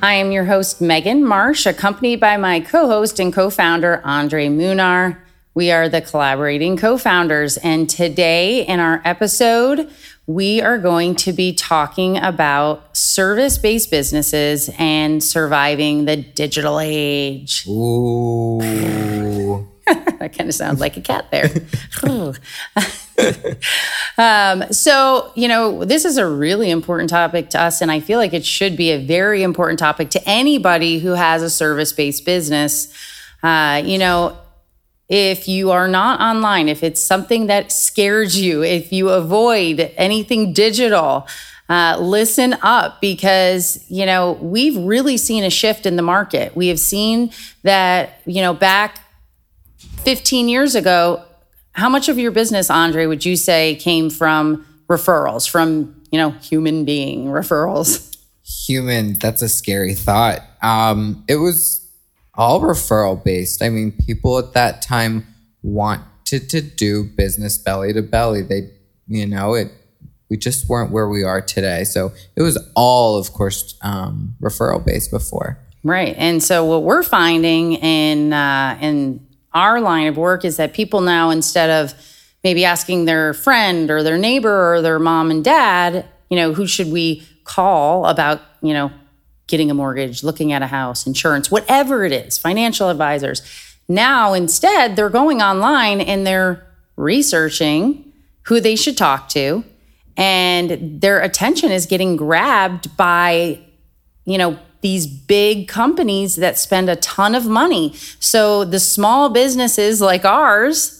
I am your host, Megan Marsh, accompanied by my co host and co founder, Andre Munar. We are the collaborating co founders. And today in our episode, we are going to be talking about service based businesses and surviving the digital age. Ooh. that kind of sounds like a cat there. um, so, you know, this is a really important topic to us, and I feel like it should be a very important topic to anybody who has a service based business. Uh, you know, if you are not online, if it's something that scares you, if you avoid anything digital, uh, listen up because you know we've really seen a shift in the market. We have seen that you know back 15 years ago, how much of your business, Andre, would you say came from referrals, from, you know, human being referrals? Human, that's a scary thought. Um, it was all referral based. I mean, people at that time wanted to do business belly to belly. They, you know, it, we just weren't where we are today. So it was all, of course, um, referral based before. Right. And so what we're finding in, uh, in our line of work is that people now, instead of maybe asking their friend or their neighbor or their mom and dad, you know, who should we call about, you know, getting a mortgage, looking at a house, insurance, whatever it is, financial advisors. Now, instead, they're going online and they're researching who they should talk to. And their attention is getting grabbed by, you know, these big companies that spend a ton of money. So the small businesses like ours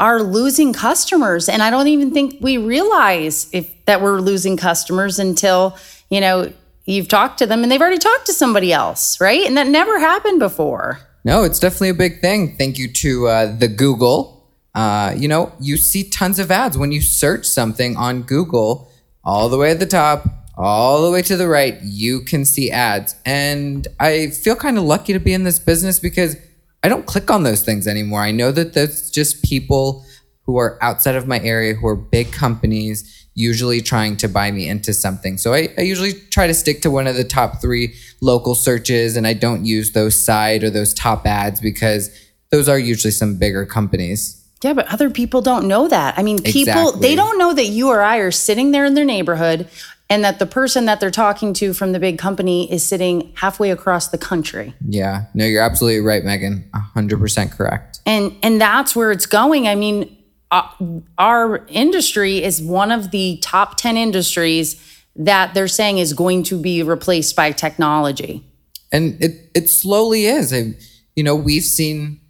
are losing customers and I don't even think we realize if that we're losing customers until, you know, you've talked to them and they've already talked to somebody else, right? And that never happened before. No, it's definitely a big thing. Thank you to uh, the Google. Uh, you know, you see tons of ads when you search something on Google all the way at the top all the way to the right, you can see ads. And I feel kind of lucky to be in this business because I don't click on those things anymore. I know that that's just people who are outside of my area, who are big companies, usually trying to buy me into something. So I, I usually try to stick to one of the top three local searches and I don't use those side or those top ads because those are usually some bigger companies. Yeah, but other people don't know that. I mean, people, exactly. they don't know that you or I are sitting there in their neighborhood and that the person that they're talking to from the big company is sitting halfway across the country. Yeah. No, you're absolutely right, Megan. 100% correct. And and that's where it's going. I mean, uh, our industry is one of the top 10 industries that they're saying is going to be replaced by technology. And it it slowly is. I, you know, we've seen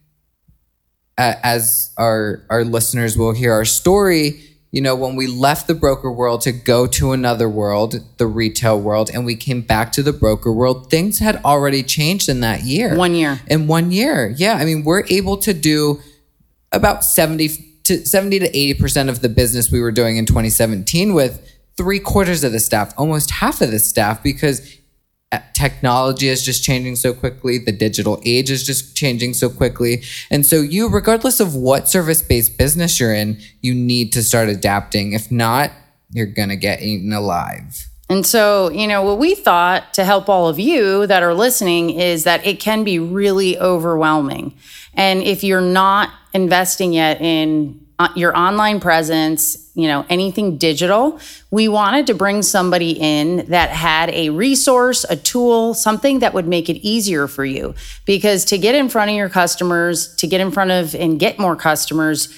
uh, as our our listeners will hear our story, you know, when we left the broker world to go to another world, the retail world, and we came back to the broker world, things had already changed in that year. One year. In one year. Yeah. I mean, we're able to do about 70 to 70 to 80% of the business we were doing in 2017 with three quarters of the staff, almost half of the staff, because technology is just changing so quickly. The digital age is just changing so quickly. And so you regardless of what service-based business you're in you need to start adapting. If not you're going to get eaten alive. And so, you know, what we thought to help all of you that are listening is that it can be really overwhelming. And if you're not investing yet in uh, your online presence, you know, anything digital, we wanted to bring somebody in that had a resource, a tool, something that would make it easier for you. Because to get in front of your customers, to get in front of and get more customers,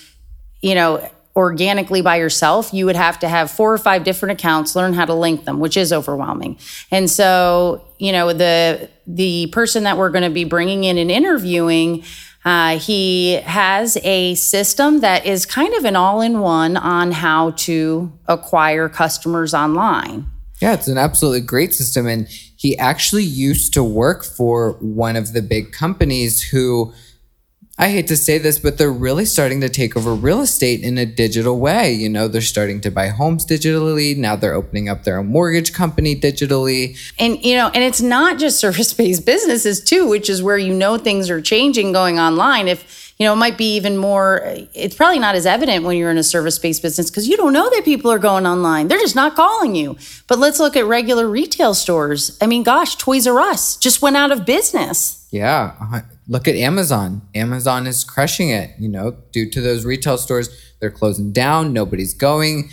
you know, organically by yourself, you would have to have four or five different accounts, learn how to link them, which is overwhelming. And so, you know, the the person that we're going to be bringing in and interviewing uh, he has a system that is kind of an all in one on how to acquire customers online. Yeah, it's an absolutely great system. And he actually used to work for one of the big companies who I hate to say this, but they're really starting to take over real estate in a digital way. You know, they're starting to buy homes digitally. Now they're opening up their own mortgage company digitally. And, you know, and it's not just service based businesses too, which is where you know things are changing going online. If, you know, it might be even more, it's probably not as evident when you're in a service based business because you don't know that people are going online. They're just not calling you. But let's look at regular retail stores. I mean, gosh, Toys R Us just went out of business. Yeah uh-huh. look at Amazon. Amazon is crushing it, you know, due to those retail stores. They're closing down, nobody's going.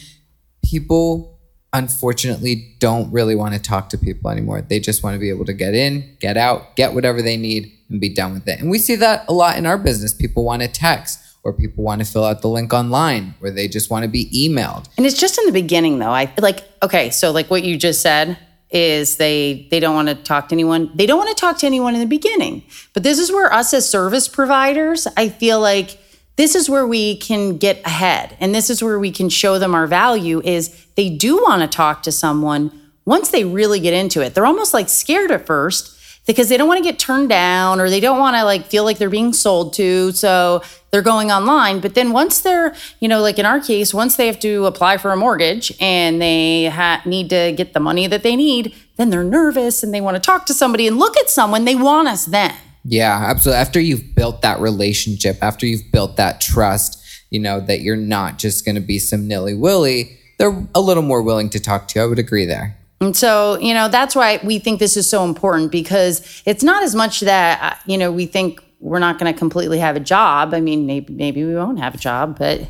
People, unfortunately, don't really want to talk to people anymore. They just want to be able to get in, get out, get whatever they need, and be done with it. And we see that a lot in our business. People want to text. Or people want to fill out the link online, or they just want to be emailed. And it's just in the beginning, though. I like, okay, so like what you just said, is they they don't want to talk to anyone. They don't want to talk to anyone in the beginning. But this is where us as service providers, I feel like this is where we can get ahead and this is where we can show them our value is they do want to talk to someone once they really get into it. They're almost like scared at first because they don't want to get turned down or they don't want to like feel like they're being sold to. So they're going online. But then once they're, you know, like in our case, once they have to apply for a mortgage and they ha- need to get the money that they need, then they're nervous and they want to talk to somebody and look at someone. They want us then. Yeah, absolutely. After you've built that relationship, after you've built that trust, you know, that you're not just going to be some nilly willy, they're a little more willing to talk to you. I would agree there. And so, you know, that's why we think this is so important because it's not as much that, uh, you know, we think we're not going to completely have a job. I mean, maybe maybe we won't have a job, but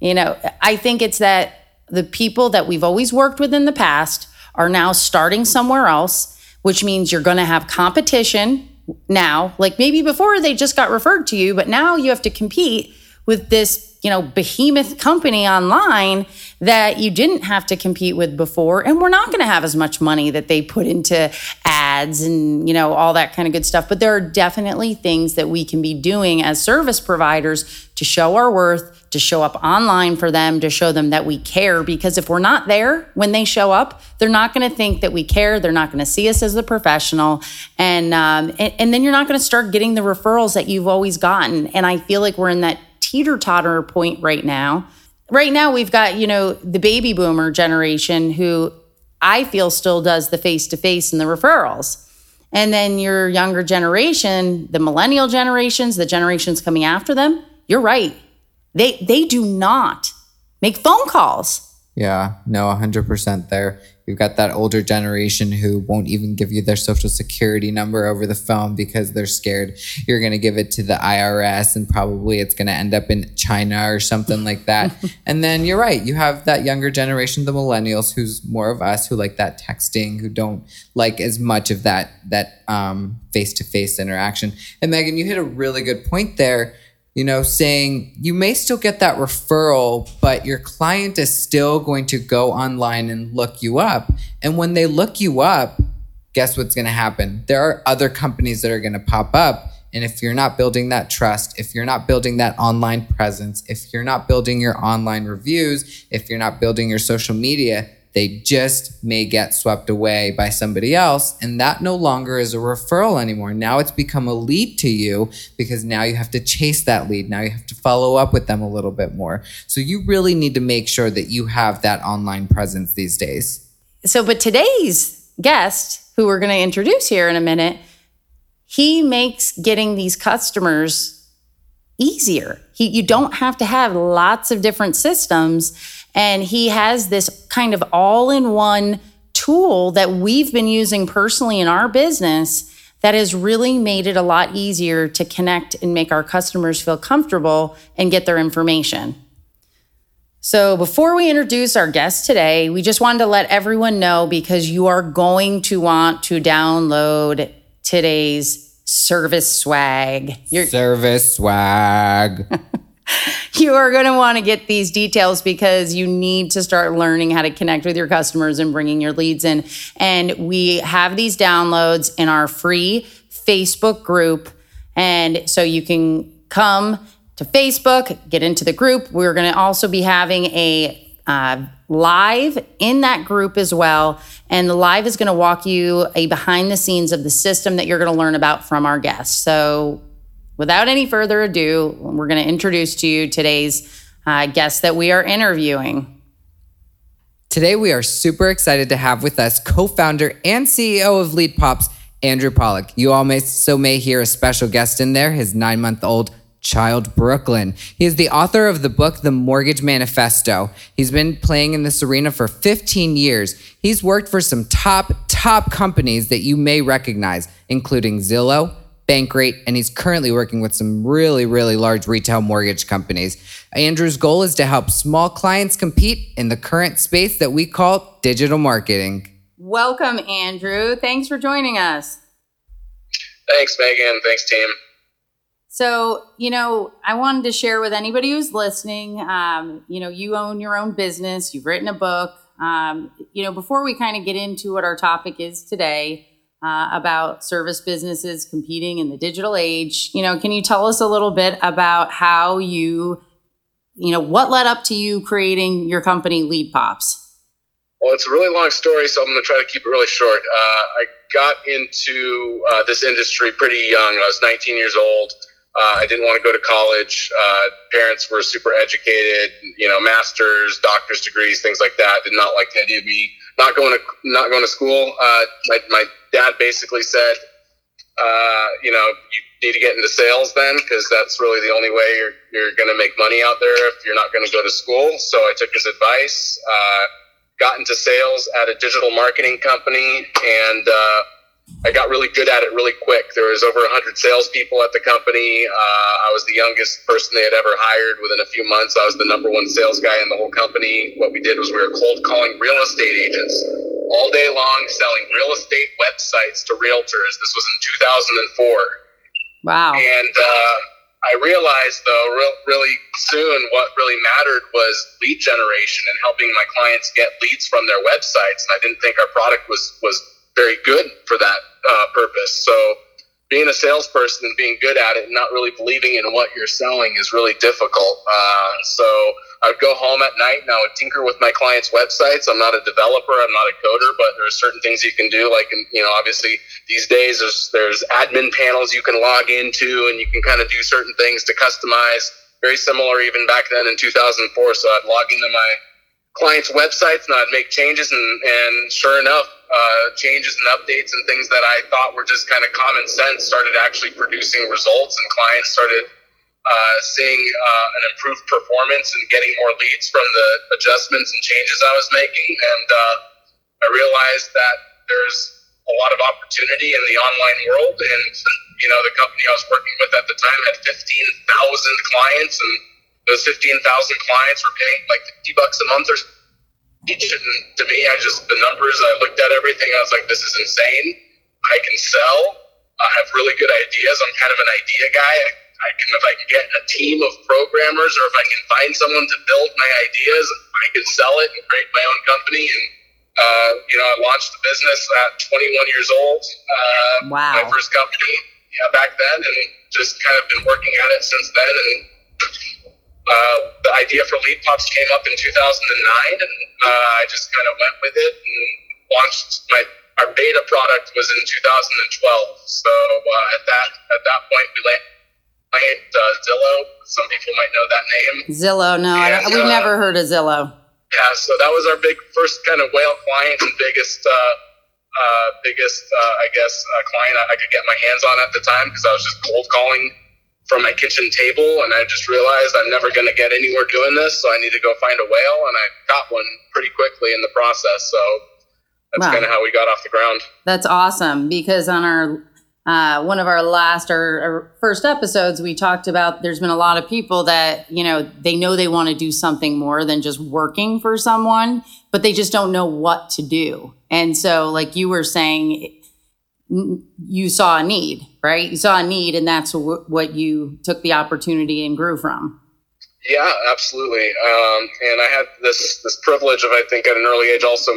you know, I think it's that the people that we've always worked with in the past are now starting somewhere else, which means you're going to have competition now. Like maybe before they just got referred to you, but now you have to compete with this you know, behemoth company online that you didn't have to compete with before. And we're not going to have as much money that they put into ads and, you know, all that kind of good stuff. But there are definitely things that we can be doing as service providers to show our worth, to show up online for them, to show them that we care. Because if we're not there when they show up, they're not going to think that we care. They're not going to see us as a professional. And, um, and, and then you're not going to start getting the referrals that you've always gotten. And I feel like we're in that teeter totter point right now. Right now, we've got, you know, the baby boomer generation who I feel still does the face to face and the referrals. And then your younger generation, the millennial generations, the generations coming after them, you're right. They they do not make phone calls. Yeah, no, 100% there. You've got that older generation who won't even give you their social security number over the phone because they're scared you're going to give it to the IRS and probably it's going to end up in China or something like that. and then you're right, you have that younger generation, the millennials, who's more of us who like that texting, who don't like as much of that that um, face-to-face interaction. And Megan, you hit a really good point there you know, saying you may still get that referral, but your client is still going to go online and look you up. And when they look you up, guess what's going to happen? There are other companies that are going to pop up. And if you're not building that trust, if you're not building that online presence, if you're not building your online reviews, if you're not building your social media, they just may get swept away by somebody else. And that no longer is a referral anymore. Now it's become a lead to you because now you have to chase that lead. Now you have to follow up with them a little bit more. So you really need to make sure that you have that online presence these days. So, but today's guest, who we're going to introduce here in a minute, he makes getting these customers easier. He, you don't have to have lots of different systems and he has this kind of all in one tool that we've been using personally in our business that has really made it a lot easier to connect and make our customers feel comfortable and get their information. So, before we introduce our guest today, we just wanted to let everyone know because you are going to want to download today's service swag. Your service swag. you are going to want to get these details because you need to start learning how to connect with your customers and bringing your leads in. And we have these downloads in our free Facebook group. And so you can come to Facebook, get into the group. We're going to also be having a uh, live in that group as well. And the live is going to walk you a behind the scenes of the system that you're going to learn about from our guests. So, without any further ado, we're going to introduce to you today's uh, guest that we are interviewing. Today, we are super excited to have with us co founder and CEO of leadPops, Andrew Pawlak. You all may so may hear a special guest in there, his nine month old child Brooklyn. He is the author of the book The Mortgage Manifesto. He's been playing in this arena for 15 years. He's worked for some top, top companies that you may recognize, including Zillow, Bankrate, and he's currently working with some really, really large retail mortgage companies. Andrew's goal is to help small clients compete in the current space that we call digital marketing. Welcome, Andrew. Thanks for joining us. Thanks, Megan. Thanks, team. So, you know, I wanted to share with anybody who's listening, um, you know, you own your own business, you've written a book. Um, you know, before we kind of get into what our topic is today uh, about service businesses competing in the digital age, you know, can you tell us a little bit about how you, you know, what led up to you creating your company, leadPops? Well, it's a really long story, so I'm going to try to keep it really short. Uh, I got into uh, this industry pretty young. I was 19 years old. Uh, I didn't want to go to college. Uh, parents were super educated, you know, masters, doctor's degrees, things like that. Did not like the idea of me not going to not going to school. Uh, my, my dad basically said, uh, you know, you need to get into sales then because that's really the only way you're you're going to make money out there if you're not going to go to school. So I took his advice, uh, got into sales at a digital marketing company, and uh, I got really good at it really quick. There was over 100 salespeople at the company. Uh, I was the youngest person they had ever hired. Within a few months, I was the number one sales guy in the whole company. What we did was we were cold calling real estate agents all day long, selling real estate websites to realtors. This was in 2004. Wow. And uh, I realized, though, real, really soon, what really mattered was lead generation and helping my clients get leads from their websites. And I didn't think our product was was very good for that uh, purpose. So being a salesperson and being good at it and not really believing in what you're selling is really difficult. Uh, so I would go home at night and I would tinker with my clients' websites. I'm not a developer, I'm not a coder, but there are certain things you can do. Like, you know, obviously these days there's, there's admin panels you can log into and you can kind of do certain things to customize. Very similar even back then in 2004. So I'd log into my clients' websites and I'd make changes and, and sure enough, uh, changes and updates and things that I thought were just kind of common sense started actually producing results, and clients started uh, seeing uh, an improved performance and getting more leads from the adjustments and changes I was making. And uh, I realized that there's a lot of opportunity in the online world, and you know the company I was working with at the time had 15,000 clients, and those 15,000 clients were paying like 50 bucks a month or each. And to me, I just, the numbers, I looked at everything, I was like, this is insane. I can sell. I have really good ideas. I'm kind of an idea guy. I, can, if I can get a team of programmers or if I can find someone to build my ideas, I can sell it and create my own company. And, uh, you know, I launched the business at 21 years old. Uh, wow. My first company, yeah, back then, and just kind of been working at it since then. And uh, the idea for leadPops came up in 2009, and uh, I just kind of went with it and launched my our beta product was in 2012. So uh, at that at that point, we landed uh, Zillow. Some people might know that name. Zillow, no, and, we've uh, never heard of Zillow. Yeah, so that was our big first kind of whale client and biggest. Uh, uh, biggest, I guess, client I could get my hands on at the time because I was just cold calling from my kitchen table and I just realized I'm never going to get anywhere doing this. So I need to go find a whale. And I got one pretty quickly in the process. So that's wow. kind of how we got off the ground. That's awesome because on our, uh, one of our last or, or first episodes, we talked about there's been a lot of people that, you know, they know they want to do something more than just working for someone, but they just don't know what to do. And so, like you were saying, you saw a need, right? You saw a need, and that's w- what you took the opportunity and grew from. Yeah, absolutely. Um, and I had this this privilege of, I think, at an early age, also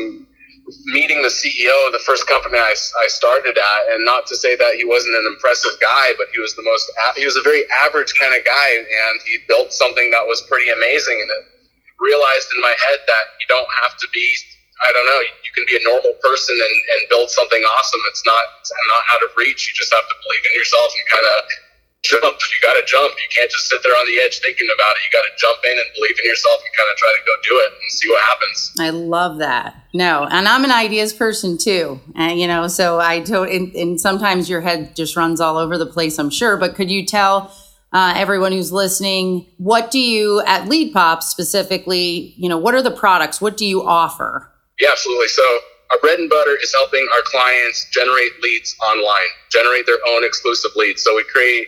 meeting the CEO of the first company I, I started at. And not to say that he wasn't an impressive guy, but he was the most he was a very average kind of guy, and he built something that was pretty amazing. And it realized in my head that you don't have to be I don't know. You can be a normal person and, and build something awesome. It's not it's not out of reach. You just have to believe in yourself and kind of jump. You got to jump. You can't just sit there on the edge thinking about it. You got to jump in and believe in yourself and kind of try to go do it and see what happens. I love that. No, and I'm an ideas person too. And you know, so I do. And, and sometimes your head just runs all over the place. I'm sure. But could you tell? Uh, everyone who's listening, what do you at leadPop specifically? You know, what are the products? What do you offer? Yeah, absolutely. So our bread and butter is helping our clients generate leads online, generate their own exclusive leads. So we create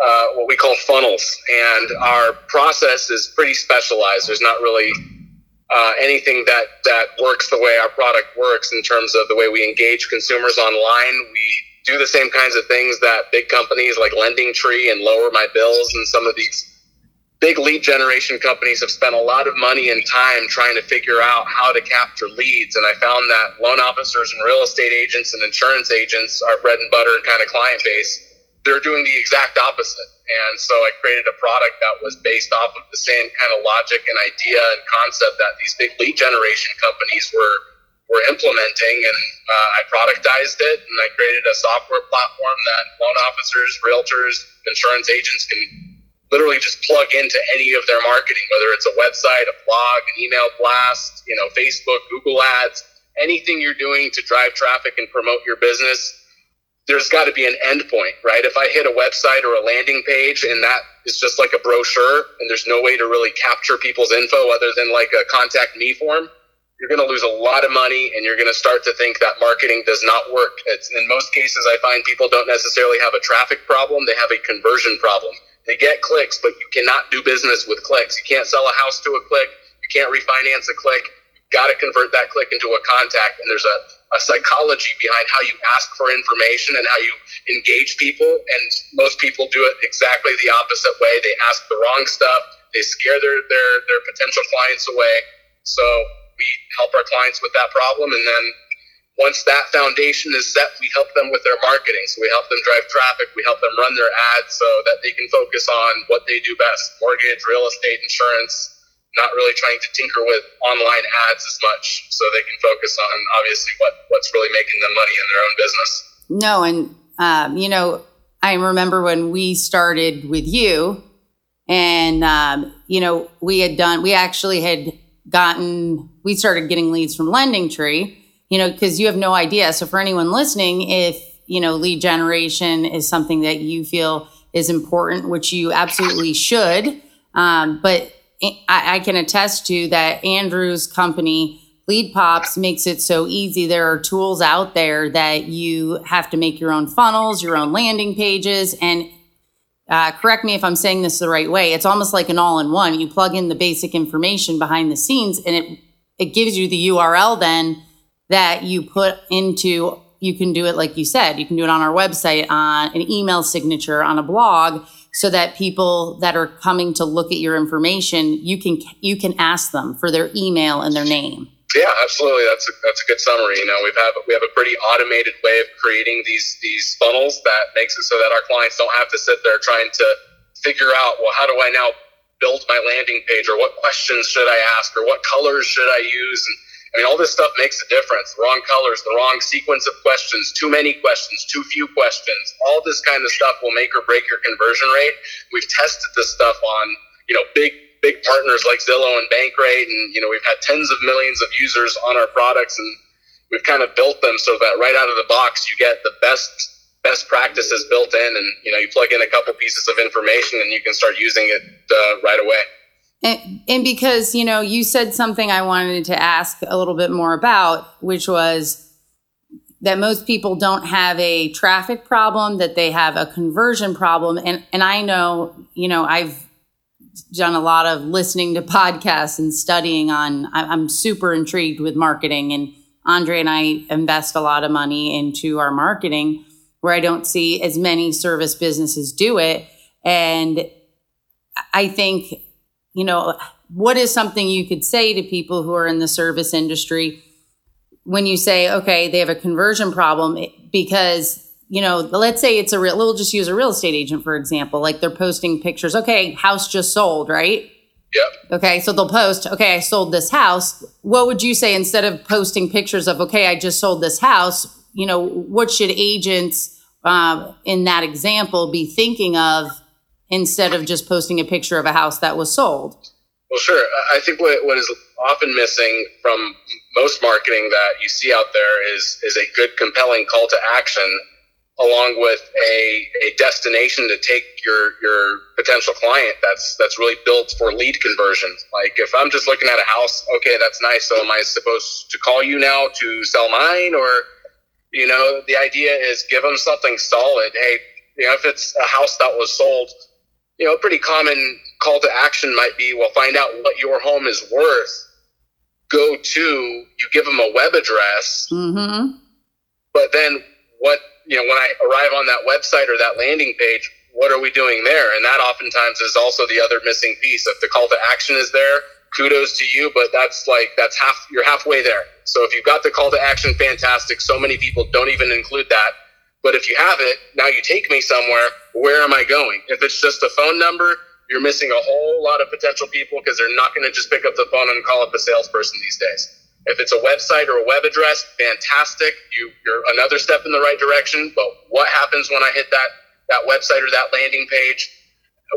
uh, what we call funnels, and our process is pretty specialized. There's not really uh, anything that that works the way our product works in terms of the way we engage consumers online. We do the same kinds of things that big companies like LendingTree and LowerMyBills and some of these big lead generation companies have spent a lot of money and time trying to figure out how to capture leads. And I found that loan officers and real estate agents and insurance agents, our bread and butter kind of client base, they're doing the exact opposite. And so I created a product that was based off of the same kind of logic and idea and concept that these big lead generation companies were were implementing. And uh, I productized it and I created a software platform that loan officers, realtors, insurance agents can literally just plug into any of their marketing, whether it's a website, a blog, an email blast, you know, Facebook, Google ads, anything you're doing to drive traffic and promote your business, there's got to be an end point, right? If I hit a website or a landing page and that is just like a brochure and there's no way to really capture people's info other than like a contact me form, you're going to lose a lot of money and you're going to start to think that marketing does not work. It's, in most cases, I find people don't necessarily have a traffic problem, they have a conversion problem. They get clicks, but you cannot do business with clicks. You can't sell a house to a click. You can't refinance a click. You've got to convert that click into a contact. And there's a, a psychology behind how you ask for information and how you engage people. And most people do it exactly the opposite way. They ask the wrong stuff. They scare their, their, their potential clients away. So we help our clients with that problem. And then once that foundation is set, we help them with their marketing. So we help them drive traffic, we help them run their ads so that they can focus on what they do best mortgage, real estate, insurance, not really trying to tinker with online ads as much so they can focus on obviously what, what's really making them money in their own business. No, and, um, you know, I remember when we started with you and, um, you know, we had done, we actually had gotten, we started getting leads from LendingTree you know, because you have no idea. So for anyone listening, if, you know, lead generation is something that you feel is important, which you absolutely should. Um, but I, I can attest to that Andrew's company, leadPops, makes it so easy. There are tools out there that you have to make your own funnels, your own landing pages, and uh, correct me if I'm saying this the right way. It's almost like an all-in-one. You plug in the basic information behind the scenes, and it it gives you the URL then that you put into you can do it like you said you can do it on our website on an email signature on a blog so that people that are coming to look at your information you can you can ask them for their email and their name. Yeah absolutely. That's a, that's a good summary. You know we've have we have a pretty automated way of creating these these funnels that makes it so that our clients don't have to sit there trying to figure out well how do i now build my landing page or what questions should i ask or what colors should i use and I mean, all this stuff makes a difference. The wrong colors, the wrong sequence of questions, too many questions, too few questions. All this kind of stuff will make or break your conversion rate. We've tested this stuff on, you know, big big partners like Zillow and Bankrate, and you know, we've had tens of millions of users on our products, and we've kind of built them so that right out of the box you get the best best practices built in, and you know, you plug in a couple pieces of information, and you can start using it uh, right away. And, and because, you know, you said something I wanted to ask a little bit more about, which was that most people don't have a traffic problem, that they have a conversion problem. And, and I know, you know, I've done a lot of listening to podcasts and studying on, I'm super intrigued with marketing. And Andre and I invest a lot of money into our marketing where I don't see as many service businesses do it. And I think you know, what is something you could say to people who are in the service industry when you say, okay, they have a conversion problem because, you know, let's say it's a real, we'll just use a real estate agent, for example, like they're posting pictures, okay, house just sold, right? Yep. Okay, so they'll post, okay, I sold this house. What would you say instead of posting pictures of, okay, I just sold this house? You know, what should agents uh, in that example be thinking of instead of just posting a picture of a house that was sold? Well, sure. I think what, what is often missing from most marketing that you see out there is is a good, compelling call to action, along with a, a destination to take your your potential client. That's that's really built for lead conversion. Like if I'm just looking at a house, okay, that's nice. So am I supposed to call you now to sell mine, or you know, the idea is give them something solid. Hey, you know, if it's a house that was sold you know, a pretty common call to action might be, well, find out what your home is worth. Go to, you give them a web address. Mm-hmm. But then what, you know, when I arrive on that website or that landing page, what are we doing there? And that oftentimes is also the other missing piece. If the call to action is there, kudos to you, but that's like, that's half, you're halfway there. So if you've got the call to action, fantastic. So many people don't even include that. But if you have it, now you take me somewhere. Where am I going? If it's just a phone number, you're missing a whole lot of potential people because they're not going to just pick up the phone and call up a salesperson these days. If it's a website or a web address, fantastic. You, you're another step in the right direction. But what happens when I hit that that website or that landing page?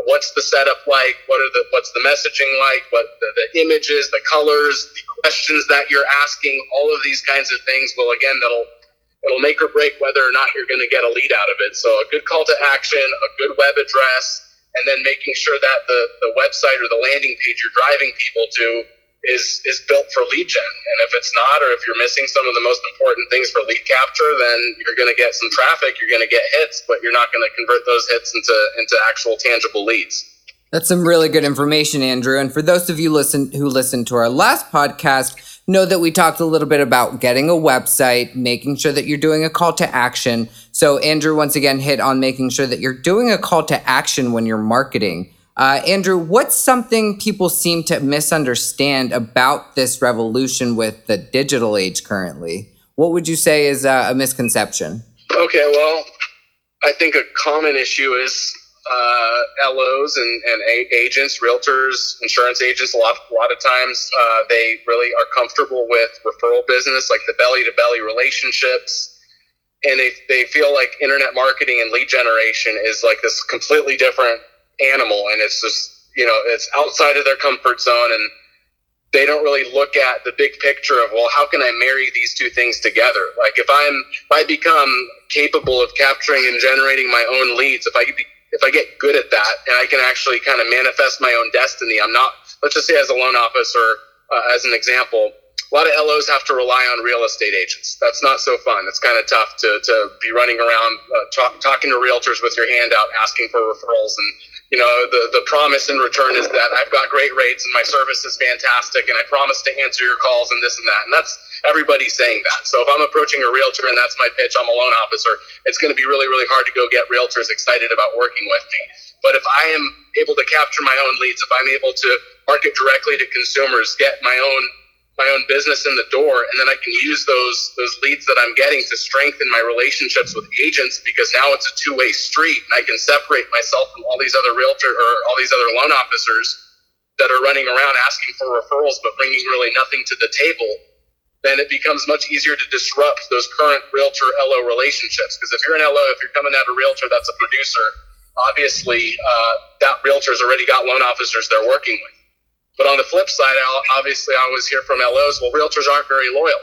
What's the setup like? What are the what's the messaging like? What the, the images, the colors, the questions that you're asking? All of these kinds of things Well, again that'll it'll make or break whether or not you're going to get a lead out of it. So a good call to action, a good web address, and then making sure that the, the website or the landing page you're driving people to is is built for lead gen. And if it's not, or if you're missing some of the most important things for lead capture, then you're going to get some traffic, you're going to get hits, but you're not going to convert those hits into into actual tangible leads. That's some really good information, Andrew. And for those of you listen who listened to our last podcast, know that we talked a little bit about getting a website, making sure that you're doing a call to action. So Andrew once again hit on making sure that you're doing a call to action when you're marketing. Uh, Andrew, what's something people seem to misunderstand about this revolution with the digital age currently? What would you say is uh, a misconception? Okay, well, I think a common issue is uh, LOs and, and agents, realtors, insurance agents, a lot, a lot of times uh, they really are comfortable with referral business, like the belly to belly relationships. And they, they feel like internet marketing and lead generation is like this completely different animal. And it's just, you know, it's outside of their comfort zone. And they don't really look at the big picture of, well, how can I marry these two things together? Like if I'm, if I become capable of capturing and generating my own leads, if I be, if I get good at that and I can actually kind of manifest my own destiny, I'm not, let's just say as a loan officer, uh, as an example, a lot of LOs have to rely on real estate agents. That's not so fun. It's kind of tough to, to be running around uh, talk, talking to realtors with your hand out, asking for referrals. And, you know, the, the promise in return is that I've got great rates and my service is fantastic and I promise to answer your calls and this and that. And that's, everybody's saying that. So if I'm approaching a realtor and that's my pitch, I'm a loan officer, it's going to be really, really hard to go get realtors excited about working with me. But if I am able to capture my own leads, if I'm able to market directly to consumers, get my own my own business in the door, and then I can use those those leads that I'm getting to strengthen my relationships with agents because now it's a two way street, and I can separate myself from all these other realtor or all these other loan officers that are running around asking for referrals but bringing really nothing to the table then it becomes much easier to disrupt those current realtor LO relationships. Because if you're an LO, if you're coming at a realtor that's a producer, obviously uh, that realtor's already got loan officers they're working with. But on the flip side, obviously I always hear from LOs, well, realtors aren't very loyal.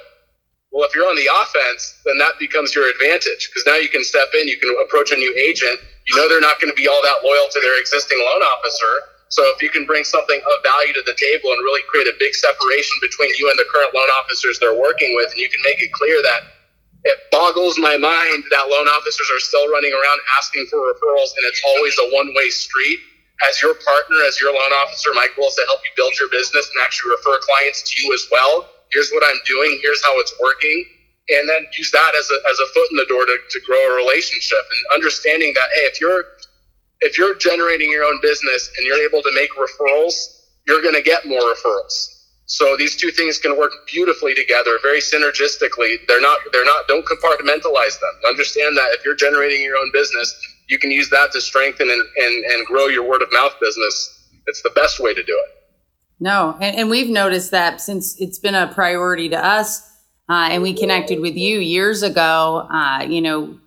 Well, if you're on the offense, then that becomes your advantage because now you can step in, you can approach a new agent. You know they're not going to be all that loyal to their existing loan officer so if you can bring something of value to the table and really create a big separation between you and the current loan officers they're working with, and you can make it clear that it boggles my mind that loan officers are still running around asking for referrals and it's always a one way street. As your partner, as your loan officer, my goal is to help you build your business and actually refer clients to you as well. Here's what I'm doing, here's how it's working. And then use that as a, as a foot in the door to, to grow a relationship and understanding that, hey, if you're if you're generating your own business and you're able to make referrals, you're going to get more referrals. So these two things can work beautifully together, very synergistically. They're not, they're not, don't compartmentalize them. Understand that if you're generating your own business, you can use that to strengthen and, and, and grow your word of mouth business. It's the best way to do it. No, and, and we've noticed that since it's been a priority to us, uh, and we connected with you years ago. Uh, you know,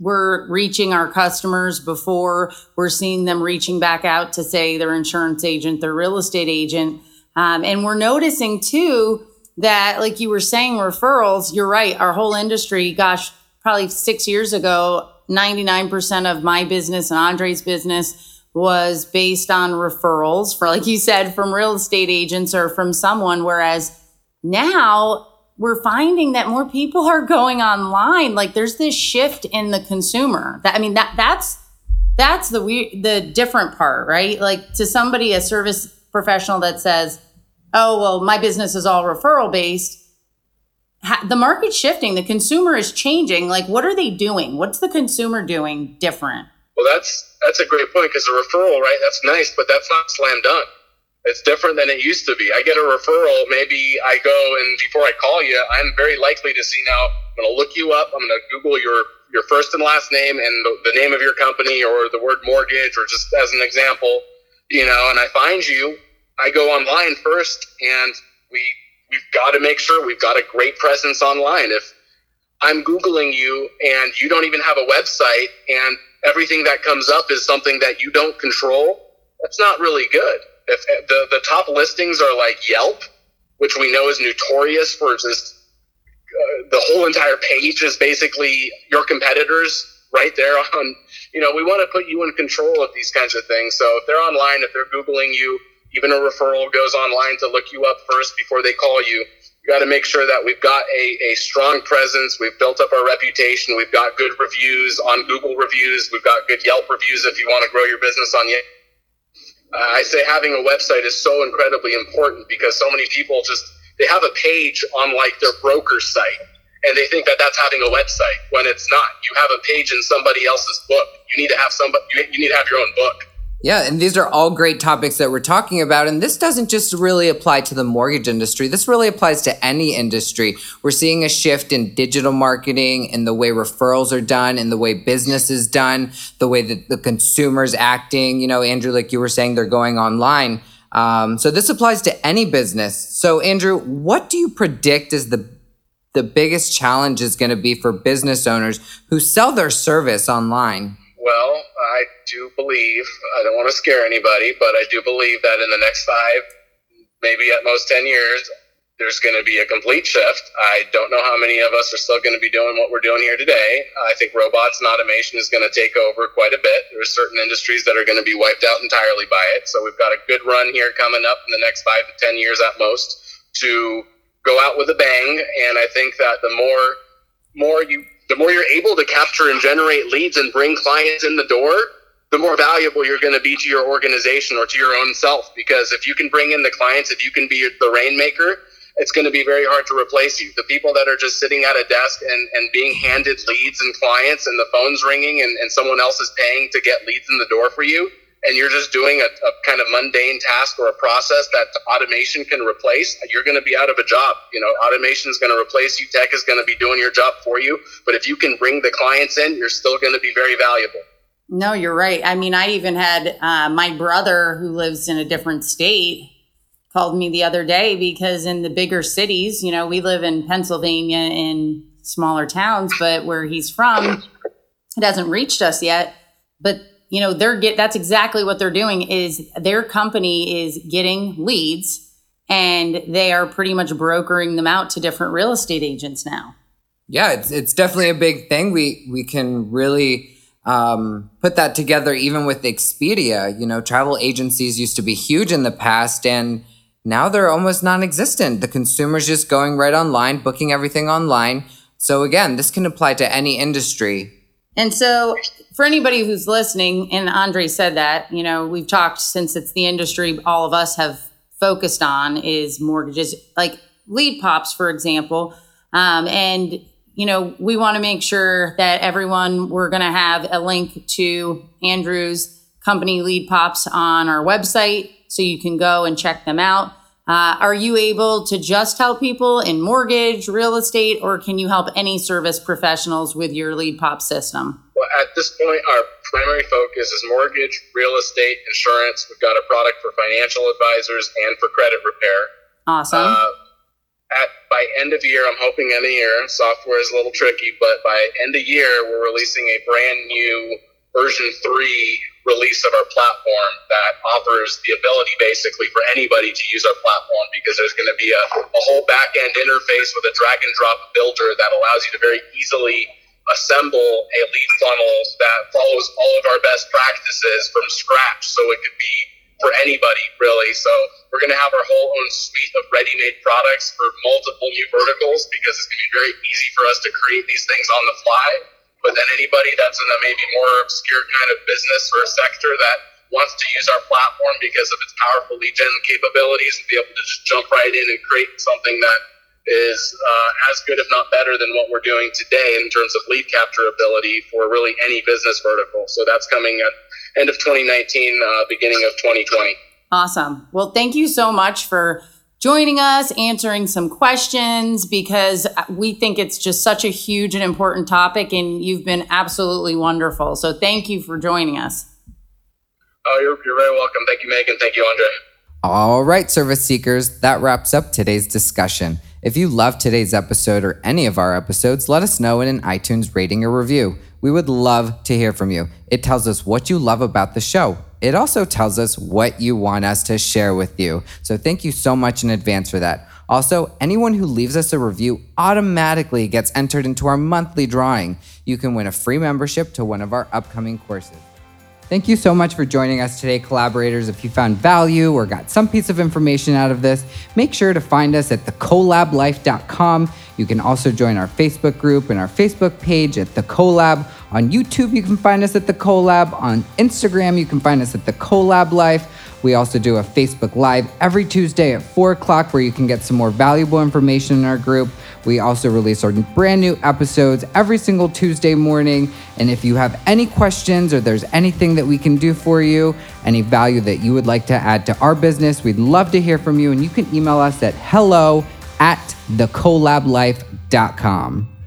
we're reaching our customers before we're seeing them reaching back out to say their insurance agent, their real estate agent, um, and we're noticing too that, like you were saying, referrals. You're right. Our whole industry, gosh, probably six years ago, 99% of my business and Andre's business was based on referrals for, like you said, from real estate agents or from someone. Whereas now we're finding that more people are going online. Like there's this shift in the consumer. That I mean, that that's that's the we the different part, right? Like to somebody, a service professional that says, "Oh, well, my business is all referral based." the market's shifting. The consumer is changing. Like, what are they doing? What's the consumer doing different? Well, that's that's a great point because a referral, right? That's nice, but that's not slam dunk. It's different than it used to be. I get a referral, maybe I go and before I call you, I'm very likely to see now. I'm going to look you up. I'm going to Google your your first and last name and the, the name of your company or the word mortgage or just as an example, you know. And I find you. I go online first, and we we've got to make sure we've got a great presence online. If I'm Googling you and you don't even have a website and everything that comes up is something that you don't control, that's not really good. If the, the top listings are like Yelp, which we know is notorious for just uh, the whole entire page is basically your competitors right there on, you know, we want to put you in control of these kinds of things. So if they're online, if they're Googling you, even a referral goes online to look you up first before they call you You got to make sure that we've got a, a strong presence. We've built up our reputation. We've got good reviews on Google reviews. We've got good Yelp reviews if you want to grow your business on Yelp. Uh, I say having a website is so incredibly important because so many people just they have a page on like their broker site and they think that that's having a website when it's not. You have a page in somebody else's book. You need to have somebody. You, you need to have your own book. Yeah, and these are all great topics that we're talking about. And this doesn't just really apply to the mortgage industry. This really applies to any industry. We're seeing a shift in digital marketing, in the way referrals are done, in the way business is done, the way that the consumer's acting. You know, Andrew, like you were saying, they're going online. Um, so this applies to any business. So, Andrew, what do you predict is the the biggest challenge is going to be for business owners who sell their service online? Well, I do believe, I don't want to scare anybody, but I do believe that in the next five, maybe at most 10 years, there's going to be a complete shift. I don't know how many of us are still going to be doing what we're doing here today. I think robots and automation is going to take over quite a bit. There's certain industries that are going to be wiped out entirely by it. So we've got a good run here coming up in the next five to 10 years at most to go out with a bang. And I think that the more, more you the more you're able to capture and generate leads and bring clients in the door, the more valuable you're going to be to your organization or to your own self. Because if you can bring in the clients, if you can be the rainmaker, it's going to be very hard to replace you. The people that are just sitting at a desk and, and being handed leads and clients and the phone's ringing and, and someone else is paying to get leads in the door for you, and you're just doing a, a, kind of mundane task or a process that automation can replace, you're going to be out of a job. You know, automation is going to replace you. Tech is going to be doing your job for you. But if you can bring the clients in, you're still going to be very valuable. No, you're right. I mean, I even had uh, my brother who lives in a different state called me the other day because in the bigger cities, you know, we live in Pennsylvania in smaller towns, but where he's from, it hasn't reached us yet. But you know they're get that's exactly what they're doing is their company is getting leads and they are pretty much brokering them out to different real estate agents now. Yeah it's, it's definitely a big thing. We we can really um, put that together even with expedia. You know travel agencies used to be huge in the past and now they're almost non-existent. The consumer's just going right online booking everything online. So again this can apply to any industry and so for anybody who's listening, and Andre said that, you know, we've talked since it's the industry all of us have focused on is mortgages, like leadPops, for example. Um, and, you know, we want to make sure that everyone, we're going to have a link to Andrew's company leadPops on our website so you can go and check them out. Uh, are you able to just help people in mortgage, real estate, or can you help any service professionals with your leadPop system? Well, at this point, our primary focus is mortgage, real estate, insurance. We've got a product for financial advisors and for credit repair. Awesome. Uh, at by end of year, I'm hoping end of year. Software is a little tricky, but by end of year, we're releasing a brand new version three release of our platform that offers the ability basically for anybody to use our platform because there's going to be a, a whole back end interface with a drag and drop builder that allows you to very easily assemble a lead funnel that follows all of our best practices from scratch so it could be for anybody really. So we're going to have our whole own suite of ready-made products for multiple new verticals because it's going to be very easy for us to create these things on the fly. But then anybody that's in a maybe more obscure kind of business or sector that wants to use our platform because of its powerful lead gen capabilities and be able to just jump right in and create something that is uh, as good, if not better, than what we're doing today in terms of lead capture ability for really any business vertical. So that's coming at end of 2019, uh, beginning of 2020. Awesome. Well, thank you so much for joining us, answering some questions, because we think it's just such a huge and important topic, and you've been absolutely wonderful. So thank you for joining us. Oh, you're, you're very welcome. Thank you, Megan. Thank you, Andre. All right, service seekers, that wraps up today's discussion. If you loved today's episode or any of our episodes, let us know in an iTunes rating or review. We would love to hear from you. It tells us what you love about the show. It also tells us what you want us to share with you. So thank you so much in advance for that. Also, anyone who leaves us a review automatically gets entered into our monthly drawing. You can win a free membership to one of our upcoming courses. Thank you so much for joining us today, collaborators. If you found value or got some piece of information out of this, make sure to find us at thecolablife.com. You can also join our Facebook group and our Facebook page at The Colab. On YouTube, you can find us at The Colab. On Instagram, you can find us at The Colab Life. We also do a Facebook Live every Tuesday at 4 o'clock where you can get some more valuable information in our group. We also release our brand new episodes every single Tuesday morning. And if you have any questions or there's anything that we can do for you, any value that you would like to add to our business, we'd love to hear from you. And you can email us at hello at thecolablife.com.